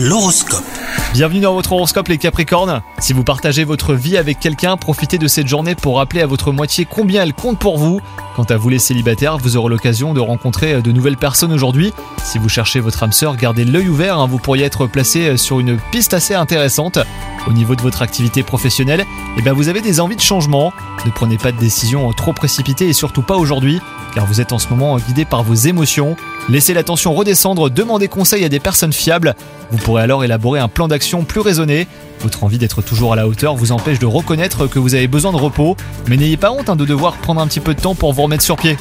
L'horoscope. Bienvenue dans votre horoscope les Capricornes. Si vous partagez votre vie avec quelqu'un, profitez de cette journée pour rappeler à votre moitié combien elle compte pour vous. Quant à vous les célibataires, vous aurez l'occasion de rencontrer de nouvelles personnes aujourd'hui. Si vous cherchez votre âme sœur, gardez l'œil ouvert, hein, vous pourriez être placé sur une piste assez intéressante. Au niveau de votre activité professionnelle, eh bien vous avez des envies de changement. Ne prenez pas de décisions trop précipitées et surtout pas aujourd'hui, car vous êtes en ce moment guidé par vos émotions. Laissez la tension redescendre, demandez conseil à des personnes fiables. Vous pourrez alors élaborer un plan d'action plus raisonné. Votre envie d'être toujours à la hauteur vous empêche de reconnaître que vous avez besoin de repos, mais n'ayez pas honte hein, de devoir prendre un petit peu de temps pour vous remettre sur pied.